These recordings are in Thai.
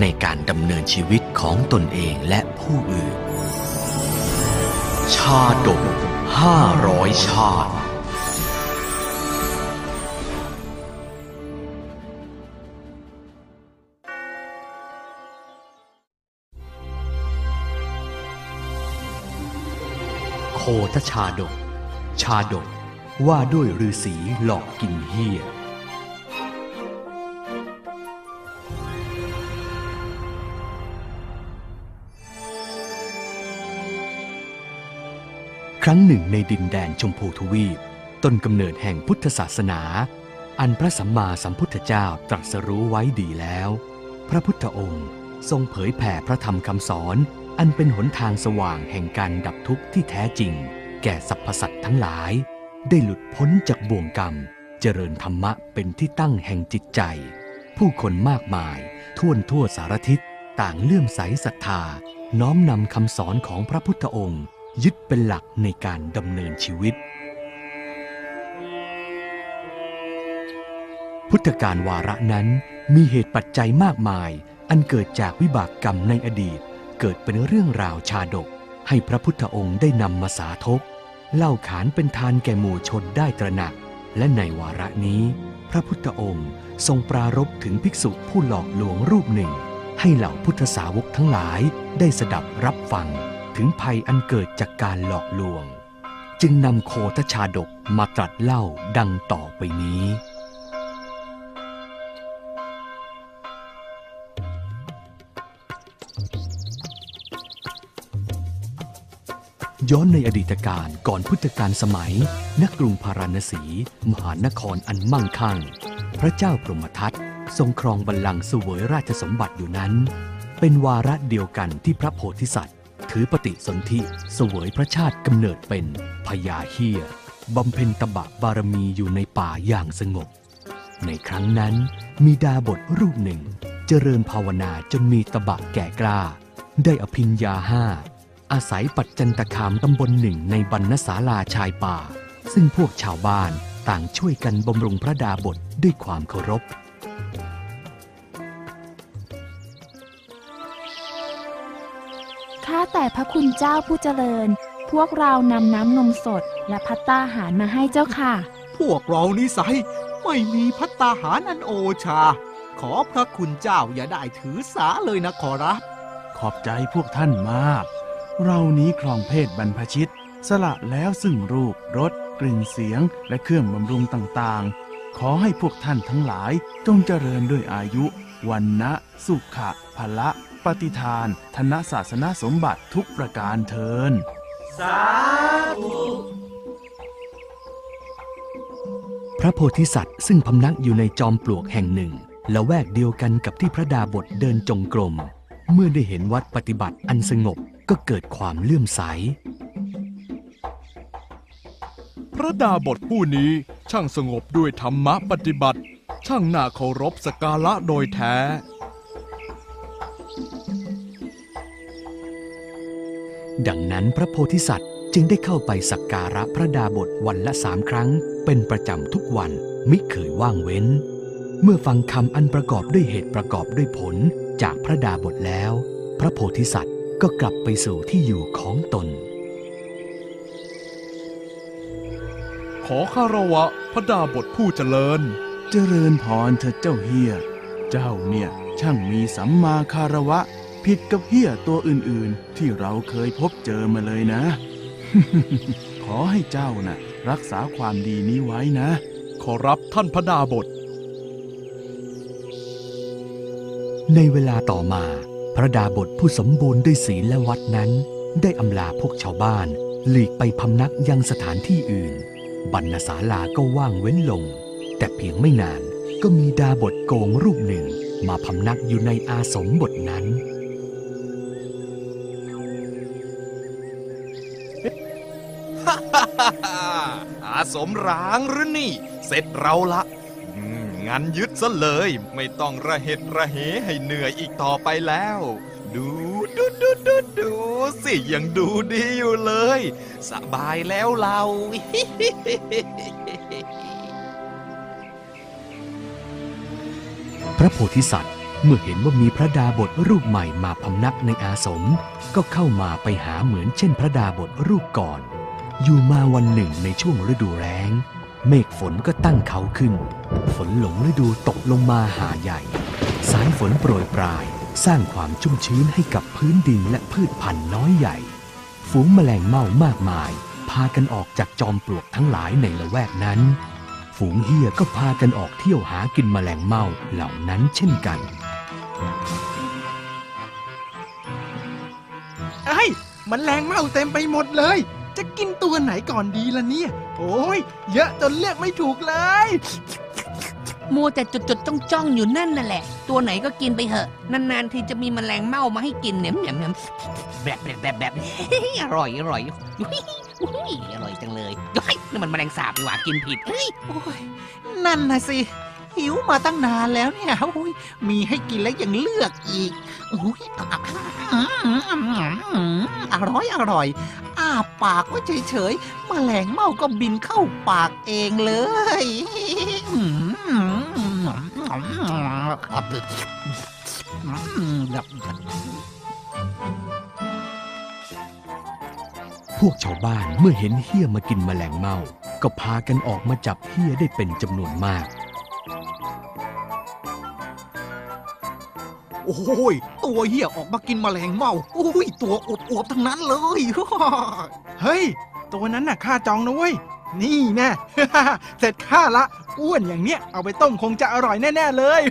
ในการดำเนินชีวิตของตนเองและผู้อื่น ชาดกห้าร้อยชาติโคทชาดก ชาดกว่าด้วยฤาษีหลอกกินเฮีย ครั้งหนึ่งในดินแดนชมพูทวีป ต้นกำเนิดแห่งพุทธศาสนา อันพระสัมมาสัมพุทธเจ้าตรัสรู้ไว้ดีแล้ว พระพุทธองค์ทรงเผยแผ่พระธรรมคำสอน อันเป็นหนทางสว่างแห่งการดับทุกข์ที่แท้จริง แก่สรรพสัตว์ทั้งหลาย ได้หลุดพ้นจากบ่วงกรรม เจริญธรรมะเป็นที่ตั้งแห่งจิตใจ ผู้คนมากมาย ทั่วทั่วสารทิศต่างเลื่อมใสศรัทธา น้อมนำคำสอนของพระพุทธองค์ ยึดเป็นหลักในการดำเนินชีวิต พุทธการวาระนั้นมีเหตุปัจจัยมากมาย อันเกิดจากวิบากกรรมในอดีต เกิดเป็นเรื่องราวชาดก ให้พระพุทธองค์ได้นำมาสาธก เล่าขานเป็นทานแก่หมู่ชนได้ตระหนัก และในวาระนี้ พระพุทธองค์ทรงปรารภถึงภิกษุผู้หลอกลวงรูปหนึ่ง ให้เหล่าพุทธสาวกทั้งหลายได้สดับรับฟัง ถึงภัยอันเกิดจากการหลอกลวง จึงนำโคทชาดกมาตรัสเล่าดังต่อไปนี้ ย้อนในอดีตการก่อนพุทธกาลสมัยนกกรุงพาราณสี มหานครอันมั่งคั่ง พระเจ้าพรหมทัตทรงครองบัลลังก์เสวยราชสมบัติอยู่นั้น เป็นวาระเดียวกันที่พระโพธิสัตว์ ถือปฏิสนธิเสวยพระชาติกำเนิดเป็นพญาเฮียบำเพ็ญตบะบารมีอยู่ในป่าอย่างสงบ ในครั้งนั้นมีดาบทรูปหนึ่ง เจริญภาวนาจนมีตบะแก่กล้า ได้อภิญญาห้าอาศัยปัจจันตคามตำบลหนึ่งในบรรณศาลาชายป่า ซึ่งพวกชาวบ้านต่างช่วยกันบำรุงพระดาบทด้วยความเคารพ แต่พระคุณเจ้าผู้เจริญ พวกเรานำน้ำนมสดและพัตตาหารมาให้เจ้าค่ะ พวกเรานิสัยไม่มีพัตตาหารอันโอชา ขอพระคุณเจ้าอย่าได้ถือสาเลยนะขอรับ ขอบใจพวกท่านมาก เรานี้ครองเพศบรรพชิต สละแล้วซึ่งรูปรสกลิ่นเสียงและเครื่องบำรุงต่างๆ ขอให้พวกท่านทั้งหลายจงเจริญด้วยอายุ วันนะสุขะพละ ปฏิทาน ธนศาสนสมบัติทุกประการเทินพระโพธิสัตว์ซึ่งพำนักอยู่ในจอมปลวกแห่งหนึ่ง และแวกเดียวกันกับที่พระดาบทเดินจงกรม เมื่อได้เห็นวัดปฏิบัติอันสงบก็เกิดความเลื่อมใส พระดาบทผู้นี้ช่างสงบด้วยธรรมะปฏิบัติ ช่างน่าเคารพสกการะโดยแท้ ดังนั้นพระโพธิสัตว์จึงได้เข้าไปสักการะพระดาบทวันละสามครั้ง เป็นประจำทุกวันมิเคยว่างเว้น เมื่อฟังคำอันประกอบด้วยเหตุประกอบด้วยผลจากพระดาบทแล้ว พระโพธิสัตว์ก็กลับไปสู่ที่อยู่ของตน ขอคารวะพระดาบทผู้เจริญ เจริญพรเถิดเจ้าเฮีย เจ้าเนี่ยช่างมีสัมมาคารวะ ผิดกับเฮียตัวอื่นๆ ที่เราเคยพบเจอมาเลยนะ ขอให้เจ้าน่ะ รักษาความดีนี้ไว้นะ ขอรับท่านพระดาบท ในเวลาต่อมา พระดาบทผู้สมบูรณ์ด้วยศีลและวัดนั้น ได้อำลาพวกชาวบ้าน หลีกไปพำนักยังสถานที่อื่น บรรณศาลาก็ว่างเว้นลง แต่เพียงไม่นานก็มีดาบทโกงรูปหนึ่งมาพำนักอยู่ในอาสมบทนั้น อาสมร้างหรือนี่ เสร็จเราละงั้นยึดซะเลย ไม่ต้องระเหตุระเหให้เหนื่อยอีกต่อไปแล้ว ดูดูดูดูดูสิยังดูดีอยู่เลย สบายแล้วเราพระโพธิสัตว์เมื่อเห็นว่ามีพระดาบทรูปใหม่มาพำนักในอาสม ก็เข้ามาไปหาเหมือนเช่นพระดาบทรูปก่อน อยู่มาวันหนึ่งในช่วงฤดูแล้งเมฆฝนก็ตั้งเขาขึ้น ฝนหลงฤดูตกลงมาหาใหญ่ สายฝนโปรยปลาย สร้างความชุ่มชื้นให้กับพื้นดินและพืชพันธุ์น้อยใหญ่ ฝูงแมลงเม่ามากมาย พากันออกจากจอมปลวกทั้งหลายในละแวกนั้น ฝูงเฮียก็พากันออกเที่ยวหากินแมลงเม่าเหล่านั้นเช่นกันไอ้มันแรงเมาเต็มไปหมดเลย จะกินตัวไหนก่อนดีล่ะเนี่ย โอ้ยเยอะจนเลือกไม่ถูกเลย มัวแต่จดจดจ้องจ้องๆอยู่นั่นน่ะแหละ ตัวไหนก็กินไปเถอะ นานๆ ทีจะมีแมลงเม่ามาให้กินเนี่ยแหนมแหนมแบบแบบแบบแบบ อร่อยอร่อยอุ๊ยอร่อยจังเลยเฮ้ยนี่มันแมลงสาบดีกว่ากินผิดเอ้ยโอ้ยนั่นนะสิ หิวมาตั้งนานแล้วเนี่ยโอ้ยมีให้กินแล้วยังเลือกอีกอ้ยอร่อยอร่อย อ้าปากไว้เฉยแมลงเม่าก็บินเข้าปากเองเลยพวกชาวบ้านเมื่อเห็นเฮี้ยมากินแมลงเม่า ก็พากันออกมาจับเฮี้ยได้เป็นจำนวนมาก โอ้ยตัวเหี้ยออกมากินแมลงเม่าโอ้ยตัวอวบๆทั้งนั้นเลย เฮ้ย ตัวนั้นน่ะข้าจองนะเว้ย นี่แน่ เสร็จข้าละ อ้วนอย่างเนี้ย เอาไปต้มคงจะอร่อยแน่ ๆ เลย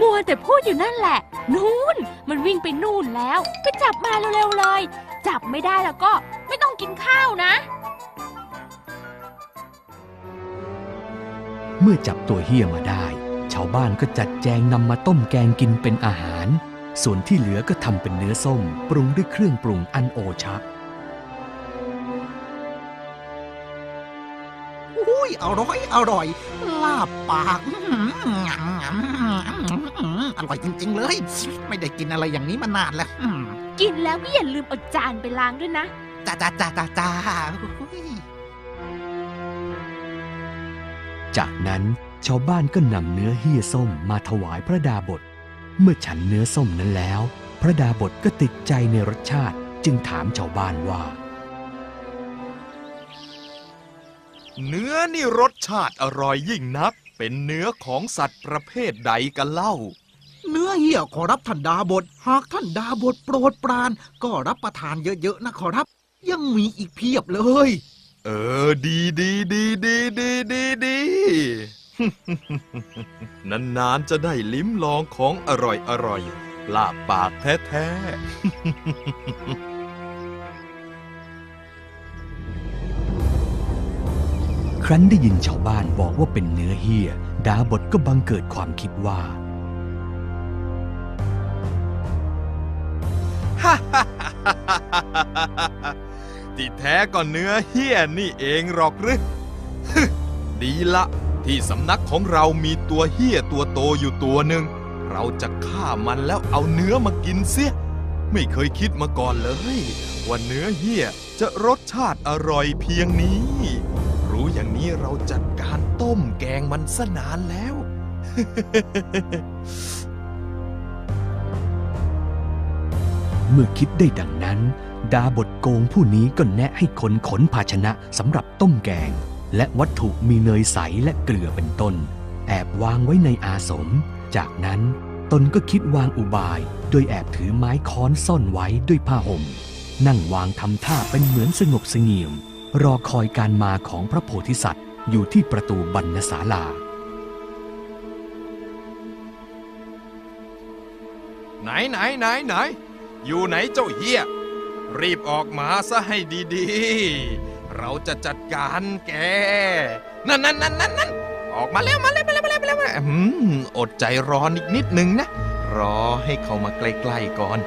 มัวแต่พูดอยู่นั่นแหละ นู่น มันวิ่งไปนู่นแล้ว ไปจับมาเร็วๆเลย จับไม่ได้แล้วก็ไม่ต้องกินข้าวนะ เมื่อจับตัวเฮียมาได้ ชาวบ้านก็จัดแจงนำมาต้มแกงกินเป็นอาหาร ส่วนที่เหลือก็ทำเป็นเนื้อส้ม ปรุงด้วยเครื่องปรุงอันโอชะอุ้ยอร่อย อร่อย ลาบปากอร่อยจริง ๆ เลย ไม่ได้กินอะไรอย่างนี้มานานแล้ว กินแล้วก็อย่าลืมเอาจานไปล้างด้วยนะจ้าจ้าจ้าจ้าจ้าจากนั้น ชาวบ้านก็นำเนื้อเฮียส้มมาถวายพระดาบท เมื่อฉันเนื้อส้มนั้นแล้ว พระดาบทก็ติดใจในรสชาติจึงถามชาวบ้านว่า เนื้อนี่รสชาติอร่อยยิ่งนัก เป็นเนื้อของสัตว์ประเภทใดกันเล่า เนื้อเหี้ยขอรับท่านดาบท หากท่านดาบทโปรดปราน ก็รับประทานเยอะๆนะขอรับ ยังมีอีกเพียบเลย เออ ดีดีดีดีดีดีดี นานๆจะได้ลิ้มลองของอร่อยอร่อยลาบปากแท้ๆครั้นได้ยินชาวบ้านบอกว่าเป็นเนื้อเฮียดาบทก็บังเกิดความคิดว่าที่แท้ก็เนื้อเฮียนี่เองหรอกหรือดีละ ที่สำนักของเรามีตัวเฮี้ยตัวโตอยู่ตัวหนึ่ง เราจะฆ่ามันแล้วเอาเนื้อมากินเสีย ไม่เคยคิดมาก่อนเลย ว่าเนื้อเฮี้ยจะรสชาติอร่อยเพียงนี้ รู้อย่างนี้เราจัดการต้มแกงมันสนานแล้ว เมื่อคิดได้ดังนั้น ดาบทโกงผู้นี้ก็แนะให้คนขนภาชนะสำหรับต้มแกง และวัตถุมีเนยใสและเกลือเป็นต้น แอบวางไว้ในอาสม จากนั้นตนก็คิดวางอุบาย โดยแอบถือไม้ค้อนซ่อนไว้ด้วยผ้าห่ม นั่งวางทำท่าเป็นเหมือนสงบเสงี่ยม รอคอยการมาของพระโพธิสัตว์ อยู่ที่ประตูบรรณศาลา ไหนไหนไหนไหน อยู่ไหนเจ้าเฮียรีบออกมาซะให้ดีๆ เราจะจัดการแกนั่นนั่นนั่นนั่นออกมาแล้วมาแล้วมาแล้วมาแล้วมาแล้วอืมอดใจรอนอีกนิดนึงนะ รอให้เขามาใกล้ๆก่อน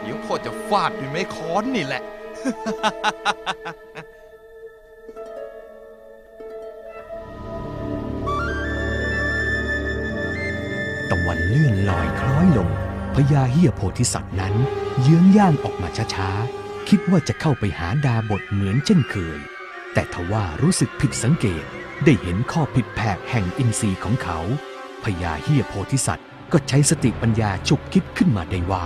เดี๋ยวพ่อจะฟาดด้วยไม้ค้อนนี่แหละ ตะวันเลื่อนลอยคล้อยลงพญาเฮียโพธิสัตว์นั้น เยื้องย่างออกมาช้าๆ คิดว่าจะเข้าไปหาดาบทเหมือนเช่นเคย แต่ทว่ารู้สึกผิดสังเกตได้เห็นข้อผิดแผกแห่งอินทรีย์ของเขาพญาเฮียโพธิสัตว์ก็ใช้สติปัญญาฉุกคิดขึ้นมาได้ว่า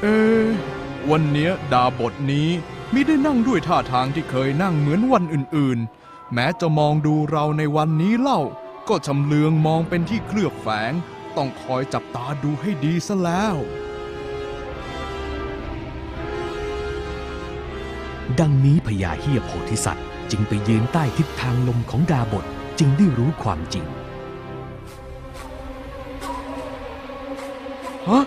เอะวันเนี้ยดาบทนี้มิได้นั่งด้วยท่าทางที่เคยนั่งเหมือนวันอื่นๆ แม้จะมองดูเราในวันนี้เล่า ก็ชำเลืองมองเป็นที่เคลือบแฝง ต้องคอยจับตาดูให้ดีซะแล้ว ดังนี้พญาเฮียโพธิสัตว์จึงไปยืนใต้ทิศทางลมของดาบทจึงได้รู้ความจริง ฮะ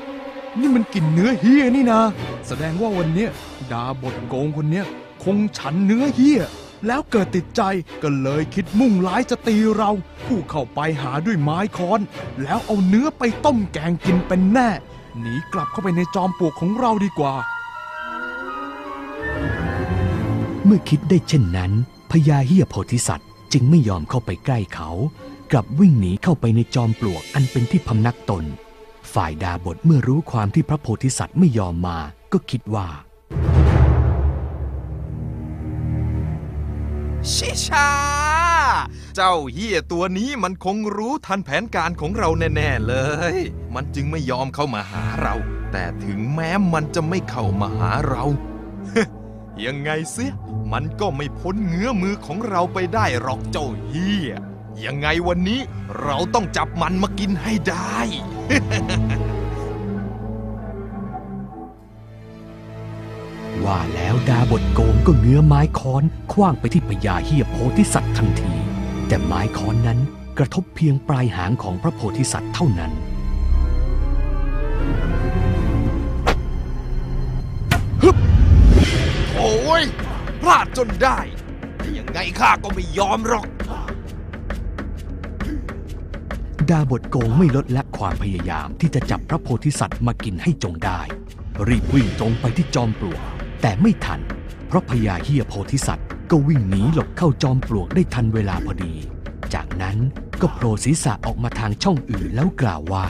นี่มันกลิ่นเนื้อเฮียนี่นา แสดงว่าวันเนี้ยดาบทโกงคนเนี้ยคงฉันเนื้อเฮีย แล้วเกิดติดใจก็เลยคิดมุ่งร้ายจะตีเรา ผู้เข้าไปหาด้วยไม้ค้อน แล้วเอาเนื้อไปต้มแกงกินเป็นแน่ หนีกลับเข้าไปในจอมปลวกของเราดีกว่า เมื่อคิดได้เช่นนั้นพญาเฮียโพธิสัตว์จึงไม่ยอมเข้าไปใกล้เขา กลับวิ่งหนีเข้าไปในจอมปลวกอันเป็นที่พำนักตน ฝ่ายดาบทเมื่อรู้ความที่พระโพธิสัตว์ไม่ยอมมาก็คิดว่า ชิชา เจ้าเฮี้ยตัวนี้มันคงรู้ทันแผนการของเราแน่ๆเลย มันจึงไม่ยอมเข้ามาหาเรา แต่ถึงแม้มันจะไม่เข้ามาหาเรา ยังไงเสีย มันก็ไม่พ้นเงื้อมือของเราไปได้หรอกเจ้าเฮี้ยยังไงวันนี้เราต้องจับมันมากินให้ได้ ว่าแล้วดาบทโกงก็เงื้อไม้ค้อนคว้างไปที่พญาเฮียโพธิสัตว์ทันที แต่ไม้ค้อนนั้นกระทบเพียงปลายหางของพระโพธิสัตว์เท่านั้นโอ้ยพลาดจนได้แต่ยังไงข้าก็ไม่ยอมหรอก ดาบทโกงไม่ลดละความพยายามที่จะจับพระโพธิสัตว์มากินให้จงได้ รีบวิ่งตรงไปที่จอมปลวก แต่ไม่ทัน เพราะพญาเฮียโพธิสัตว์ ก็วิ่งหนีหลบเข้าจอมปลวกได้ทันเวลาพอดี จากนั้นก็โผล่ศีรษะออกมาทางช่องอื่นแล้วกล่าวว่า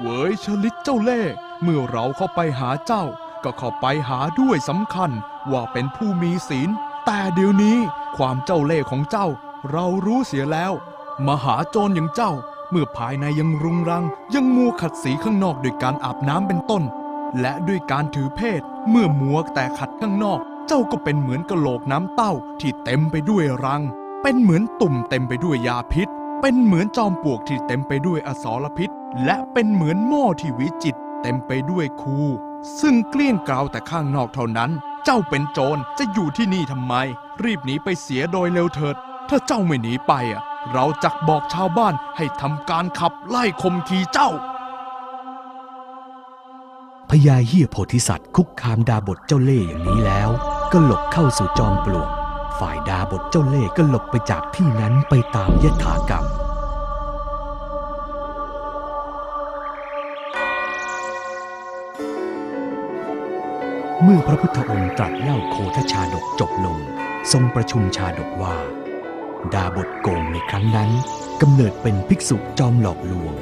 เวยชลิดเจ้าเล่ห์เมื่อเราเข้าไปหาเจ้า ก็เข้าไปหาด้วยสำคัญว่าเป็นผู้มีศีล แต่เดี๋ยวนี้ความเจ้าเล่ห์ของเจ้า เรารู้เสียแล้ว มหาโจรอย่างเจ้า เมื่อภายในยังรุงรัง ยังมัวขัดสีข้างนอกด้วยการอาบน้ำเป็นต้น และด้วยการถือเพศ เมื่อมัวแต่ขัดข้างนอก เจ้าก็เป็นเหมือนกะโหลกน้ำเต้าที่เต็มไปด้วยรัง เป็นเหมือนตุ่มเต็มไปด้วยยาพิษ เป็นเหมือนจอมปลวกที่เต็มไปด้วยอสรพิษ และเป็นเหมือนหม้อที่วิจิต เต็มไปด้วยคูซึ่งเกลี้ยงกล่าวแต่ข้างนอกเท่านั้น เจ้าเป็นโจรจะอยู่ที่นี่ทำไม รีบหนีไปเสียโดยเร็วเถิด ถ้าเจ้าไม่หนีไปอะ เราจักบอกชาวบ้านให้ทำการขับไล่ข่มขีเจ้าพญาเฮียโพธิสัตว์คุกคามดาบทเจ้าเล่ห์อย่างนี้แล้ว ก็หลบเข้าสู่จอมปลวก ฝ่ายดาบทเจ้าเล่ห์ก็หลบไปจากที่นั้นไปตามยถากรรมเมื่อพระพุทธองค์ตรัสเล่าโคทชาดกจบลง ทรงประชุมชาดกว่า ดาบทโกงในครั้งนั้นกำเนิดเป็นภิกษุจอมหลอกลวง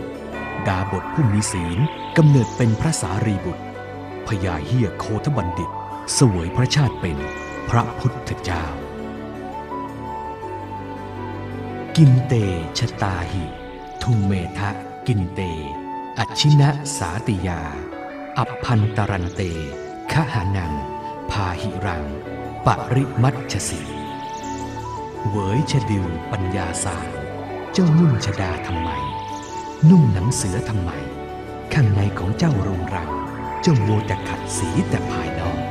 ดาบทผู้มีศีลกำเนิดเป็นพระสารีบุตรพญาเฮียโคทบัณฑิต สวยพระชาติเป็นพระพุทธเจ้า กินเตชะตาหิ ทุมเมทะกินเต อัชินะสาติยา อัพพันตรันเตขหานัง พาหิรัง ปริมัชสี เวยชดิวปัญญาสารเจ้านุ่งชดาทำไม นุ่งหนังเสือทำไม ข้างในของเจ้ารุงรังเจ้าโมวแต่ขัดสีแต่ภายนอก